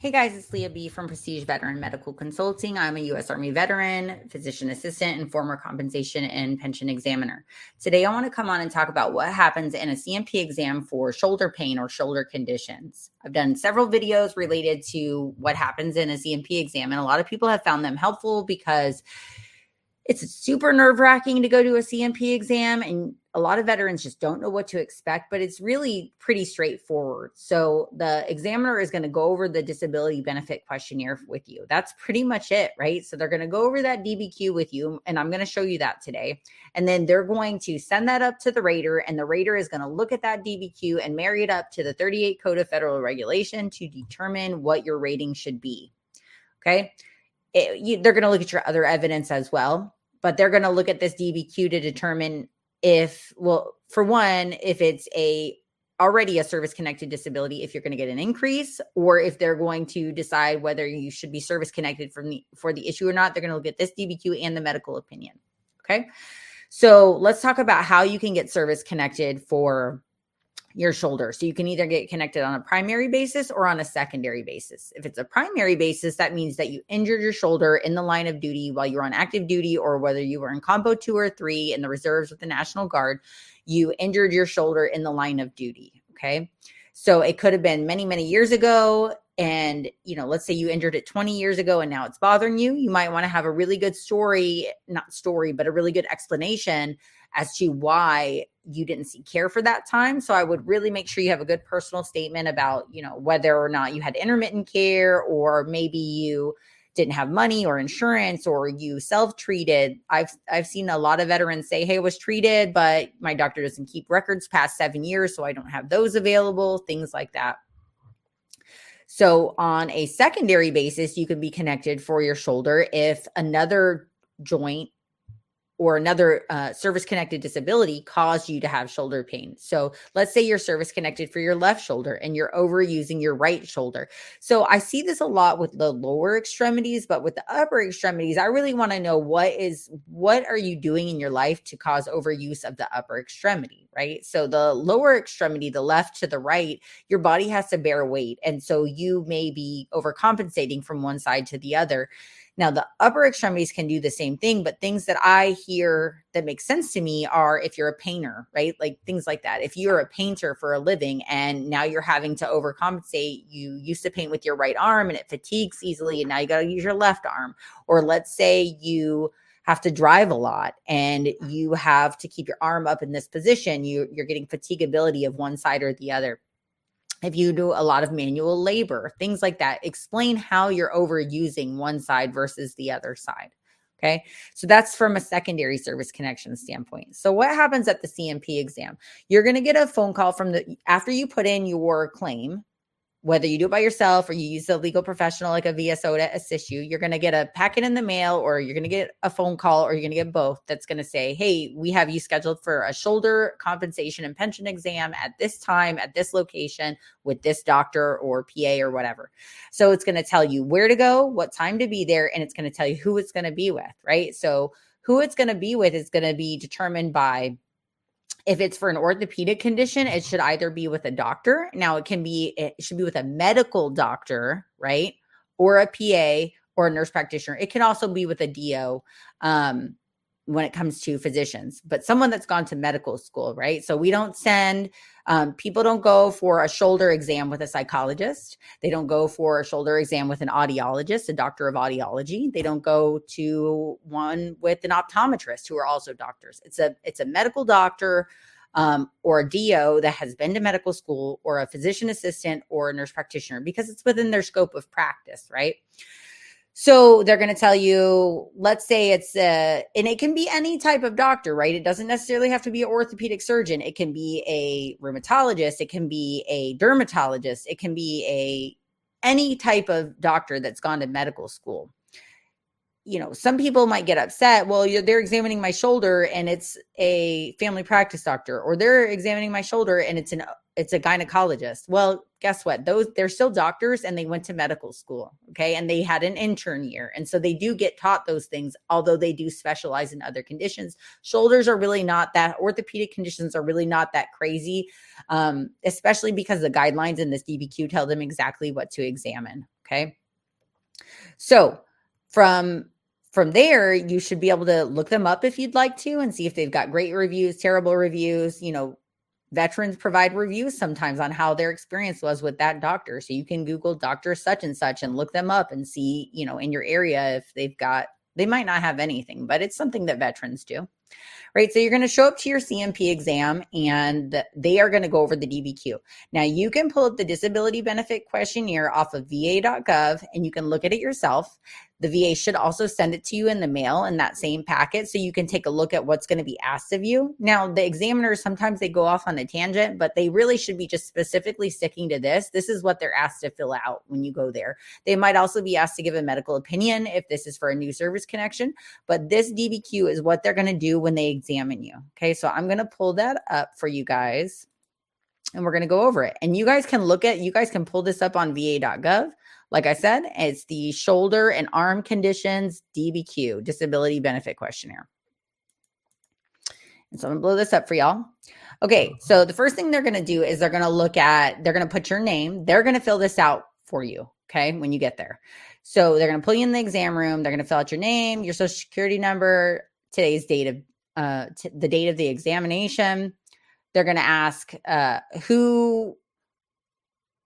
Hey guys, it's Leah B from Prestige Veteran Medical Consulting. I'm a U.S. Army veteran, physician assistant, and former compensation and pension examiner. Today, I want to come on and talk about what happens in a C&P exam for shoulder pain or shoulder conditions. I've done several videos related to what happens in a C&P exam, and a lot of people have found them helpful because it's super nerve wracking to go to a C&P exam, and a lot of veterans just don't know what to expect, but it's really pretty straightforward. So, the examiner is going to go over the disability benefit questionnaire with you. That's pretty much it, right? So, they're going to go over that DBQ with you, and I'm going to show you that today. And then they're going to send that up to the rater, and the rater is going to look at that DBQ and marry it up to the 38 Code of Federal Regulation to determine what your rating should be. Okay. It, you, they're going to look at your other evidence as well but they're going to look at this DBQ to determine if, well, for one, if it's a already a service connected disability if you're going to get an increase or if they're going to decide whether you should be service connected from the for the issue or not they're going to look at this dbq and the medical opinion okay? So let's talk about how you can get service connected for your shoulder. So you can either get connected on a primary basis or on a secondary basis. If it's a primary basis, that means that you injured your shoulder in the line of duty while you were on active duty or whether you were in combo 2 or 3 in the reserves with the National Guard, you injured your shoulder in the line of duty, okay? So it could have been many many years ago and you know let's say you injured it 20 years ago and now it's bothering you you might want to have a really good story not story but a really good explanation as to why you didn't see care for that time. So I would really make sure you have a good personal statement about, you know, whether or not you had intermittent care or maybe you didn't have money or insurance or you self-treated. I've I've seen a lot of veterans say, "Hey, I was treated, but my doctor doesn't keep records past 7 years, so I don't have those available." Things like that. So on a secondary basis, you can be connected for your shoulder if another joint or another uh, service connected disability caused you to have shoulder pain. So let's say you're service connected for your left shoulder and you're overusing your right shoulder. So I see this a lot with the lower extremities, but with the upper extremities, I really want to know what is what are you doing in your life to cause overuse of the upper extremity, right? So the lower extremity, the left to the right, your body has to bear weight. And so you may be overcompensating from one side to the other. Now, the upper extremities can do the same thing, but things that I hear that make sense to me are if you're a painter, right? Like things like that. If you're a painter for a living and now you're having to overcompensate, you used to paint with your right arm and it fatigues easily, and now you got to use your left arm. Or let's say you have to drive a lot and you have to keep your arm up in this position, you, you're getting fatigability of one side or the other if you do a lot of manual labor, things like that. Explain how you're overusing one side versus the other side. Okay. So that's from a secondary service connection standpoint. So what happens at the C&P exam? You're going to get a phone call from the after you put in your claim whether you do it by yourself or you use a legal professional like a VSO to assist you, you're going to get a packet in the mail or you're going to get a phone call or you're going to get both that's going to say, Hey, we have you scheduled for a shoulder compensation and pension exam at this time, at this location with this doctor or PA or whatever. So it's going to tell you where to go, what time to be there, and it's going to tell you who it's going to be with, right? So who it's going to be with is going to be determined by if it's for an orthopedic condition, it should either be with a doctor. Now it can be it should be with a medical doctor, right? Or a PA or a nurse practitioner. It can also be with a DO. Um, when it comes to physicians, but someone that's gone to medical school, right? So we don't send um, people don't go for a shoulder exam with a psychologist. They don't go for a shoulder exam with an audiologist, a doctor of audiology. They don't go to one with an optometrist, who are also doctors. It's a it's a medical doctor um, or a DO that has been to medical school, or a physician assistant, or a nurse practitioner, because it's within their scope of practice, right? So they're going to tell you, let's say it's a, and it can be any type of doctor, right? It doesn't necessarily have to be an orthopedic surgeon. It can be a rheumatologist. It can be a dermatologist. It can be a, any type of doctor that's gone to medical school. You know, some people might get upset. Well, they're examining my shoulder and it's a family practice doctor, or they're examining my shoulder and it's an it's a gynecologist. Well, guess what? Those they're still doctors and they went to medical school, okay? And they had an intern year. And so they do get taught those things although they do specialize in other conditions. Shoulders are really not that orthopedic conditions are really not that crazy. Um especially because the guidelines in this DBQ tell them exactly what to examine, Okay. So from from there, you should be able to look them up if you'd like to and see if they've got great reviews, terrible reviews. You know, veterans provide reviews sometimes on how their experience was with that doctor. So you can Google doctor such and such and look them up and see, you know, in your area if they've got, they might not have anything, but it's something that veterans do right? So you're going to show up to your C&P exam and they are going to go over the DBQ. Now you can pull up the disability benefit questionnaire off of va.gov and you can look at it yourself. The VA should also send it to you in the mail in that same packet so you can take a look at what's going to be asked of you. Now, the examiners sometimes they go off on a tangent, but they really should be just specifically sticking to this. This is what they're asked to fill out when you go there. They might also be asked to give a medical opinion if this is for a new service connection, but this DBQ is what they're going to do when they examine you. Okay, so I'm going to pull that up for you guys and we're going to go over it. And you guys can look at, you guys can pull this up on va.gov. Like I said, it's the shoulder and arm conditions DBQ, disability benefit questionnaire. And so I'm going to blow this up for y'all. Okay, so the first thing they're going to do is they're going to look at, they're going to put your name, they're going to fill this out for you. Okay, when you get there. So they're going to pull you in the exam room, they're going to fill out your name, your social security number, today's date of uh, t- the date of the examination. They're going to ask uh, who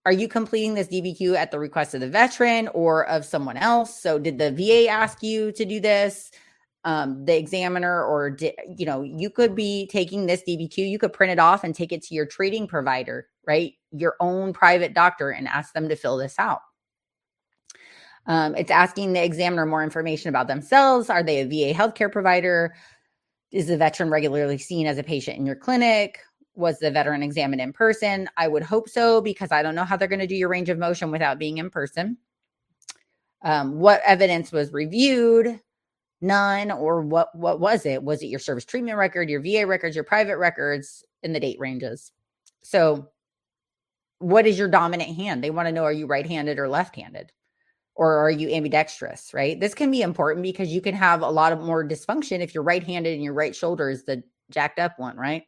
are you completing this DBQ at the request of the veteran or of someone else? So did the VA ask you to do this? Um, the examiner or di- you know you could be taking this dbq you could print it off and take it to your treating provider right your own private doctor and ask them to fill this out um, it's asking the examiner more information about themselves are they a va healthcare provider is the veteran regularly seen as a patient in your clinic? Was the veteran examined in person? I would hope so because I don't know how they're going to do your range of motion without being in person. Um, what evidence was reviewed? None. Or what? What was it? Was it your service treatment record, your VA records, your private records, in the date ranges? So, what is your dominant hand? They want to know: Are you right-handed or left-handed? Or are you ambidextrous, right? This can be important because you can have a lot of more dysfunction if you're right-handed and your right shoulder is the jacked up one, right?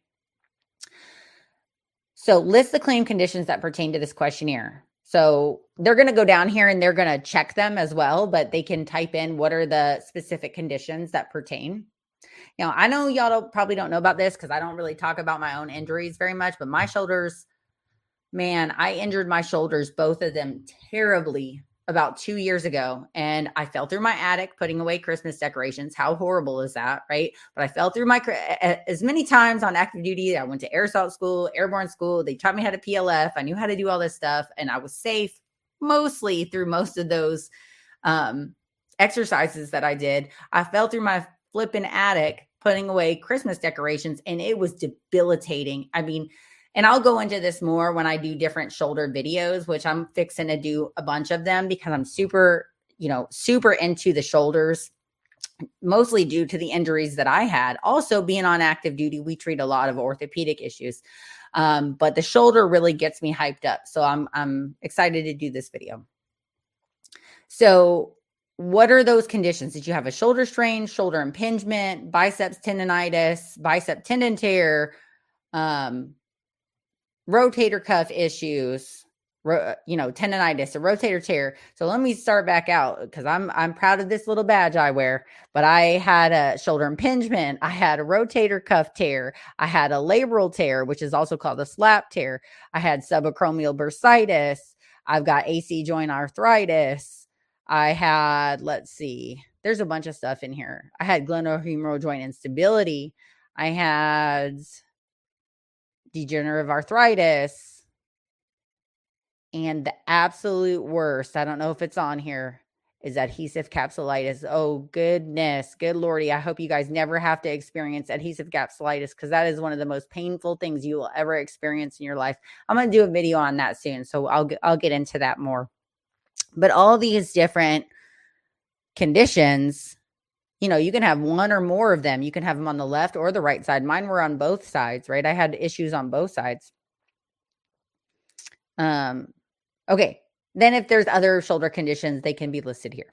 So list the claim conditions that pertain to this questionnaire. So they're going to go down here and they're going to check them as well, but they can type in what are the specific conditions that pertain. Now, I know y'all don't, probably don't know about this because I don't really talk about my own injuries very much, but my shoulders, man, I injured my shoulders, both of them terribly about two years ago and I fell through my attic putting away Christmas decorations. How horrible is that? Right. But I fell through my, as many times on active duty. I went to air assault school, airborne school. They taught me how to PLF. I knew how to do all this stuff and I was safe mostly through most of those um, exercises that I did. I fell through my flipping attic putting away Christmas decorations and it was debilitating. I mean, and I'll go into this more when I do different shoulder videos, which I'm fixing to do a bunch of them because I'm super, you know, super into the shoulders, mostly due to the injuries that I had. Also, being on active duty, we treat a lot of orthopedic issues. Um, but the shoulder really gets me hyped up. So I'm I'm excited to do this video. So what are those conditions? Did you have a shoulder strain, shoulder impingement, biceps tendonitis, bicep tendon tear, um, rotator cuff issues, ro- uh, you know, tendonitis, a rotator tear. So let me start back out because I'm I'm proud of this little badge I wear. But I had a shoulder impingement, I had a rotator cuff tear, I had a labral tear, which is also called a slap tear. I had subacromial bursitis. I've got AC joint arthritis. I had, let's see, there's a bunch of stuff in here. I had glenohumeral joint instability. I had degenerative arthritis. And the absolute worst, I don't know if it's on here, is adhesive capsulitis. Oh, goodness. Good Lordy. I hope you guys never have to experience adhesive capsulitis because that is one of the most painful things you will ever experience in your life. I'm going to do a video on that soon. So I'll, I'll get into that more. But all these different conditions you know, you can have one or more of them. You can have them on the left or the right side. Mine were on both sides, right? I had issues on both sides. Um, okay. Then if there's other shoulder conditions, they can be listed here.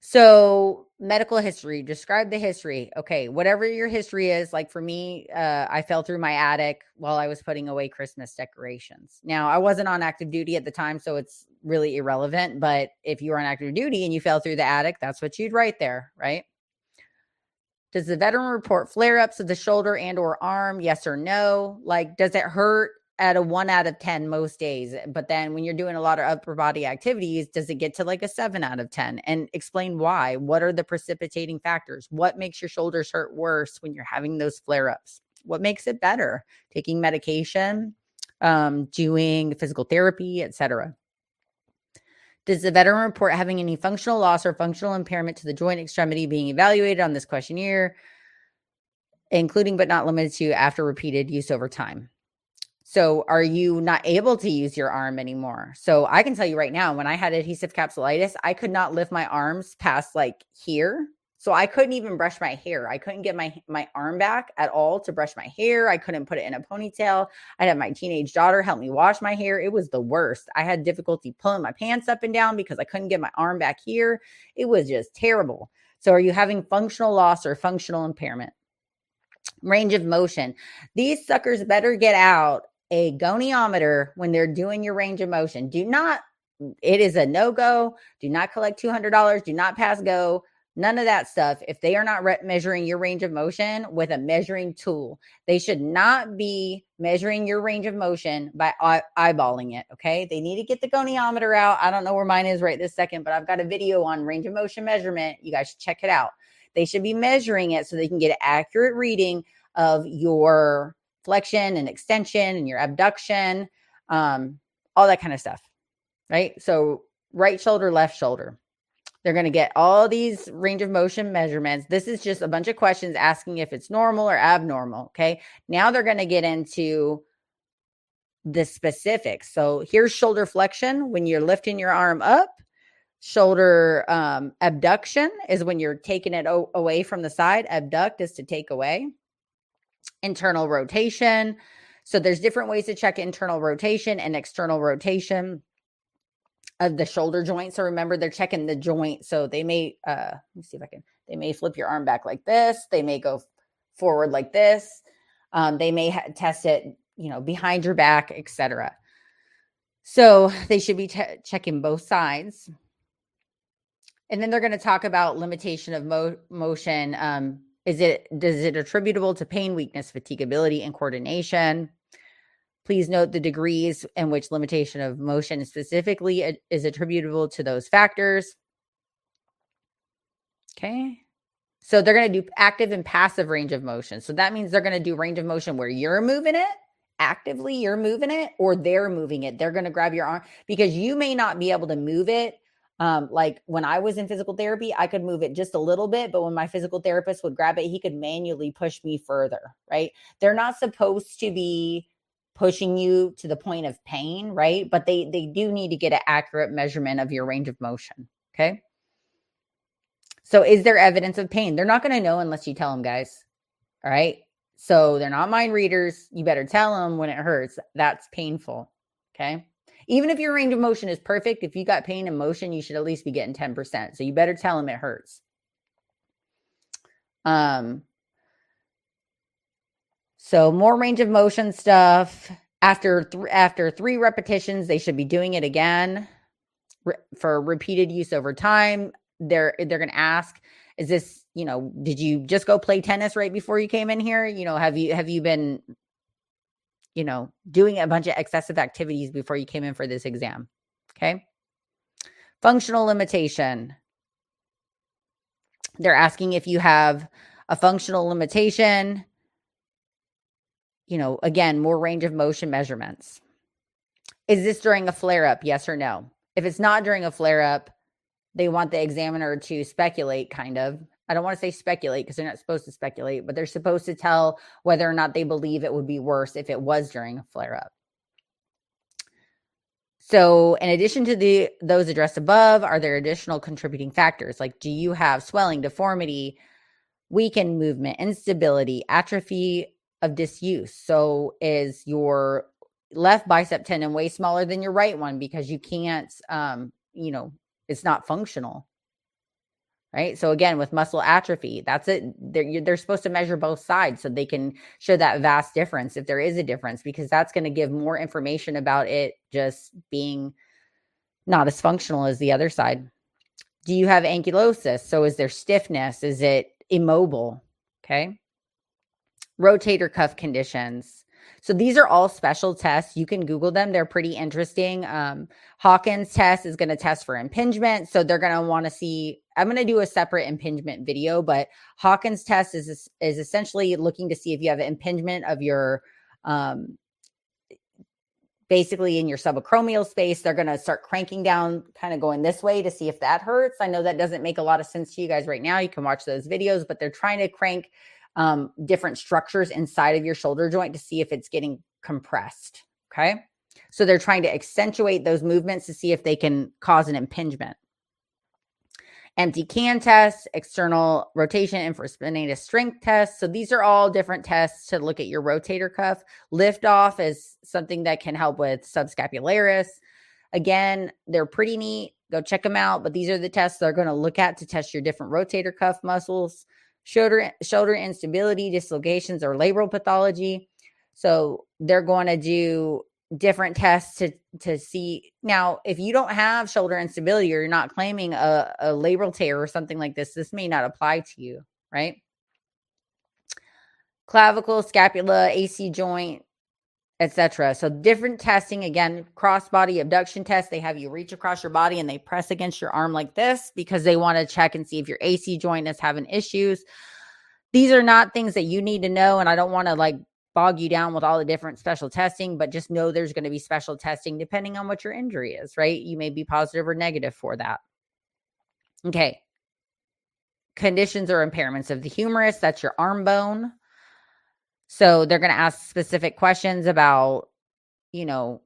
So, medical history, describe the history. Okay, whatever your history is, like for me, uh, I fell through my attic while I was putting away Christmas decorations. Now, I wasn't on active duty at the time, so it's really irrelevant. But if you were on active duty and you fell through the attic, that's what you'd write there, right? Does the veteran report flare ups of the shoulder and or arm? Yes or no? Like, does it hurt at a one out of 10 most days? But then when you're doing a lot of upper body activities, does it get to like a seven out of 10? And explain why. What are the precipitating factors? What makes your shoulders hurt worse when you're having those flare ups? What makes it better? Taking medication, um, doing physical therapy, etc. Does the veteran report having any functional loss or functional impairment to the joint extremity being evaluated on this questionnaire, including but not limited to after repeated use over time? So, are you not able to use your arm anymore? So, I can tell you right now, when I had adhesive capsulitis, I could not lift my arms past like here so I couldn't even brush my hair. I couldn't get my my arm back at all to brush my hair. I couldn't put it in a ponytail. I had my teenage daughter help me wash my hair. It was the worst. I had difficulty pulling my pants up and down because I couldn't get my arm back here. It was just terrible. So are you having functional loss or functional impairment? Range of motion. These suckers better get out a goniometer when they're doing your range of motion. Do not it is a no-go. Do not collect $200. Do not pass go None of that stuff. If they are not re- measuring your range of motion with a measuring tool, they should not be measuring your range of motion by eye- eyeballing it. Okay. They need to get the goniometer out. I don't know where mine is right this second, but I've got a video on range of motion measurement. You guys should check it out. They should be measuring it so they can get an accurate reading of your flexion and extension and your abduction, um, all that kind of stuff. Right. So, right shoulder, left shoulder they're going to get all these range of motion measurements. This is just a bunch of questions asking if it's normal or abnormal. Okay. Now they're going to get into the specifics. So here's shoulder flexion when you're lifting your arm up. Shoulder um, abduction is when you're taking it o- away from the side. Abduct is to take away. Internal rotation. So there's different ways to check internal rotation and external rotation of the shoulder joint. So remember, they're checking the joint. So they may, uh, let me see if I can, they may flip your arm back like this. They may go forward like this. Um, they may ha- test it, you know, behind your back, etc. So they should be te- checking both sides. And then they're going to talk about limitation of mo- motion. Um, is it does it attributable to pain, weakness, fatigability, and coordination? Please note the degrees in which limitation of motion specifically is attributable to those factors. Okay. So they're going to do active and passive range of motion. So that means they're going to do range of motion where you're moving it actively, you're moving it, or they're moving it. They're going to grab your arm because you may not be able to move it. Um, like when I was in physical therapy, I could move it just a little bit, but when my physical therapist would grab it, he could manually push me further, right? They're not supposed to be pushing you to the point of pain, right? But they they do need to get an accurate measurement of your range of motion. Okay. So is there evidence of pain? They're not going to know unless you tell them, guys. All right. So they're not mind readers. You better tell them when it hurts. That's painful. Okay. Even if your range of motion is perfect, if you got pain and motion, you should at least be getting 10%. So you better tell them it hurts. Um, so more range of motion stuff. After th- after three repetitions, they should be doing it again re- for repeated use over time. They're they're going to ask, "Is this you know? Did you just go play tennis right before you came in here? You know, have you have you been you know doing a bunch of excessive activities before you came in for this exam?" Okay. Functional limitation. They're asking if you have a functional limitation you know, again, more range of motion measurements. Is this during a flare up? Yes or no? If it's not during a flare up, they want the examiner to speculate, kind of. I don't want to say speculate because they're not supposed to speculate, but they're supposed to tell whether or not they believe it would be worse if it was during a flare up. So, in addition to the those addressed above, are there additional contributing factors? Like, do you have swelling, deformity, weakened movement, instability, atrophy of disuse. So is your left bicep tendon way smaller than your right one because you can't um, you know, it's not functional. Right. So again, with muscle atrophy, that's it. They're, they're supposed to measure both sides so they can show that vast difference if there is a difference, because that's going to give more information about it just being not as functional as the other side. Do you have ankylosis? So is there stiffness? Is it immobile? Okay. Rotator cuff conditions. So these are all special tests. You can Google them. They're pretty interesting. Um, Hawkins test is going to test for impingement. So they're going to want to see. I'm going to do a separate impingement video, but Hawkins test is is essentially looking to see if you have impingement of your um, basically in your subacromial space. They're going to start cranking down, kind of going this way to see if that hurts. I know that doesn't make a lot of sense to you guys right now. You can watch those videos, but they're trying to crank um, different structures inside of your shoulder joint to see if it's getting compressed. Okay. So they're trying to accentuate those movements to see if they can cause an impingement. Empty can test, external rotation and infraspinatus strength test. So these are all different tests to look at your rotator cuff. Lift off is something that can help with subscapularis. Again, they're pretty neat. Go check them out. But these are the tests they're going to look at to test your different rotator cuff muscles shoulder shoulder instability, dislocations, or labral pathology. So they're going to do different tests to to see now if you don't have shoulder instability or you're not claiming a, a labral tear or something like this this may not apply to you right? Clavicle scapula ac joint etc so different testing again cross body abduction test they have you reach across your body and they press against your arm like this because they want to check and see if your ac joint is having issues. These are not things that you need to know and i don't want to like bog you down with all the different special testing, but just know there's going to be special testing depending on what your injury is, right? You may be positive or negative for that. Okay. Conditions or impairments of the humerus, that's your arm bone. So they're going to ask specific questions about, you know,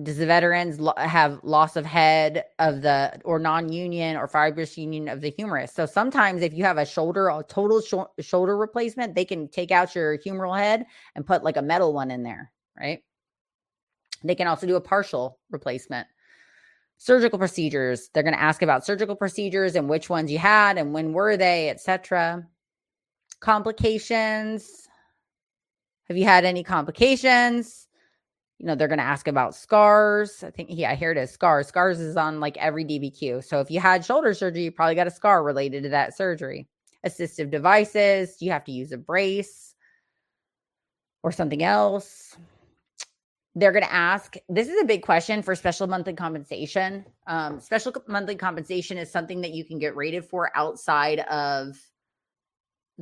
does the veterans lo- have loss of head of the or non-union or fibrous union of the humerus? So sometimes if you have a shoulder a total sh- shoulder replacement they can take out your humeral head and put like a metal one in there right? They can also do a partial replacement. Surgical procedures they're going to ask about surgical procedures and which ones you had and when were they etc complications. Have you had any complications you know, they're going to ask about scars. I think, yeah, here it is scars. Scars is on like every DBQ. So if you had shoulder surgery, you probably got a scar related to that surgery. Assistive devices, you have to use a brace or something else. They're going to ask this is a big question for special monthly compensation. Um, special monthly compensation is something that you can get rated for outside of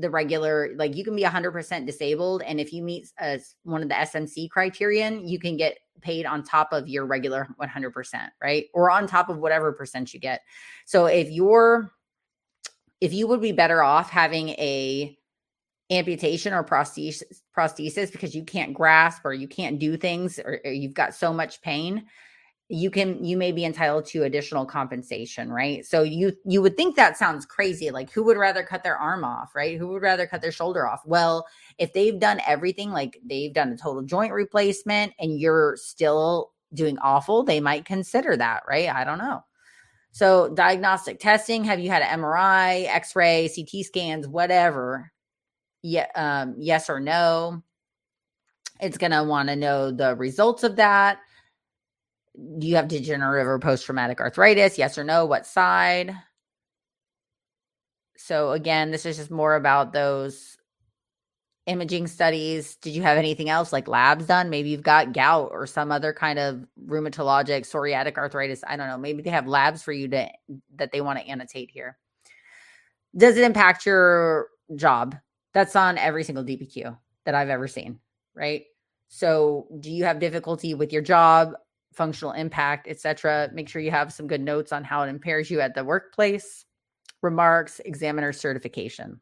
the regular like you can be 100% disabled and if you meet as uh, one of the smc criterion you can get paid on top of your regular 100% right? Or on top of whatever percent you get. So if you're if you would be better off having a amputation or prosthesis, prosthesis because you can't grasp or you can't do things or, or you've got so much pain you can you may be entitled to additional compensation right? So you you would think that sounds crazy like who would rather cut their arm off right? Who would rather cut their shoulder off? Well if they've done everything like they've done a total joint replacement and you're still doing awful they might consider that right? I don't know. So diagnostic testing have you had an mri x-ray ct scans whatever? Yeah um, yes or no. It's going to want to know the results of that do you have degenerative or post traumatic arthritis? Yes or no? What side? So, again, this is just more about those imaging studies. Did you have anything else like labs done? Maybe you've got gout or some other kind of rheumatologic psoriatic arthritis. I don't know. Maybe they have labs for you to that they want to annotate here. Does it impact your job? That's on every single DBQ that I've ever seen, right? So, do you have difficulty with your job? Functional impact, etc. Make sure you have some good notes on how it impairs you at the workplace. Remarks, examiner certification.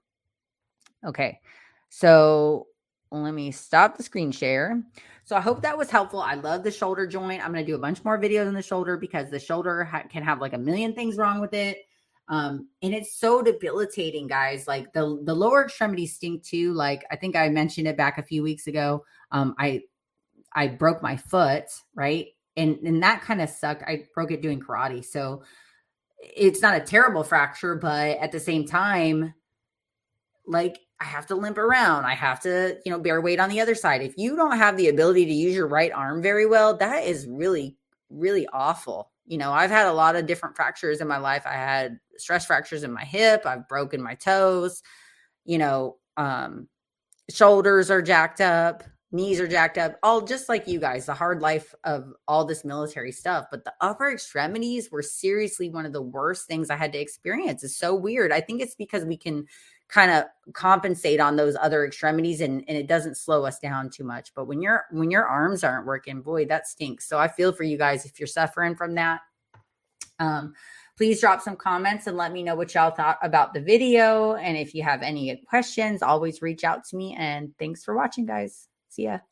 Okay, so let me stop the screen share. So I hope that was helpful. I love the shoulder joint. I'm going to do a bunch more videos on the shoulder because the shoulder ha- can have like a million things wrong with it. Um, and it's so debilitating, guys. Like the the lower extremities stink too. Like I think I mentioned it back a few weeks ago. Um, I I broke my foot, right? And and that kind of sucked. I broke it doing karate, so it's not a terrible fracture, but at the same time, like I have to limp around. I have to, you know, bear weight on the other side. If you don't have the ability to use your right arm very well, that is really really awful. You know, I've had a lot of different fractures in my life. I had stress fractures in my hip, I've broken my toes, you know, um, shoulders are jacked up, knees are jacked up, all just like you guys, the hard life of all this military stuff. But the upper extremities were seriously one of the worst things I had to experience. It's so weird. I think it's because we can kind of compensate on those other extremities and, and it doesn't slow us down too much. But when your when your arms aren't working, boy, that stinks. So I feel for you guys if you're suffering from that. Um, please drop some comments and let me know what y'all thought about the video. And if you have any questions, always reach out to me. And thanks for watching, guys. Ya.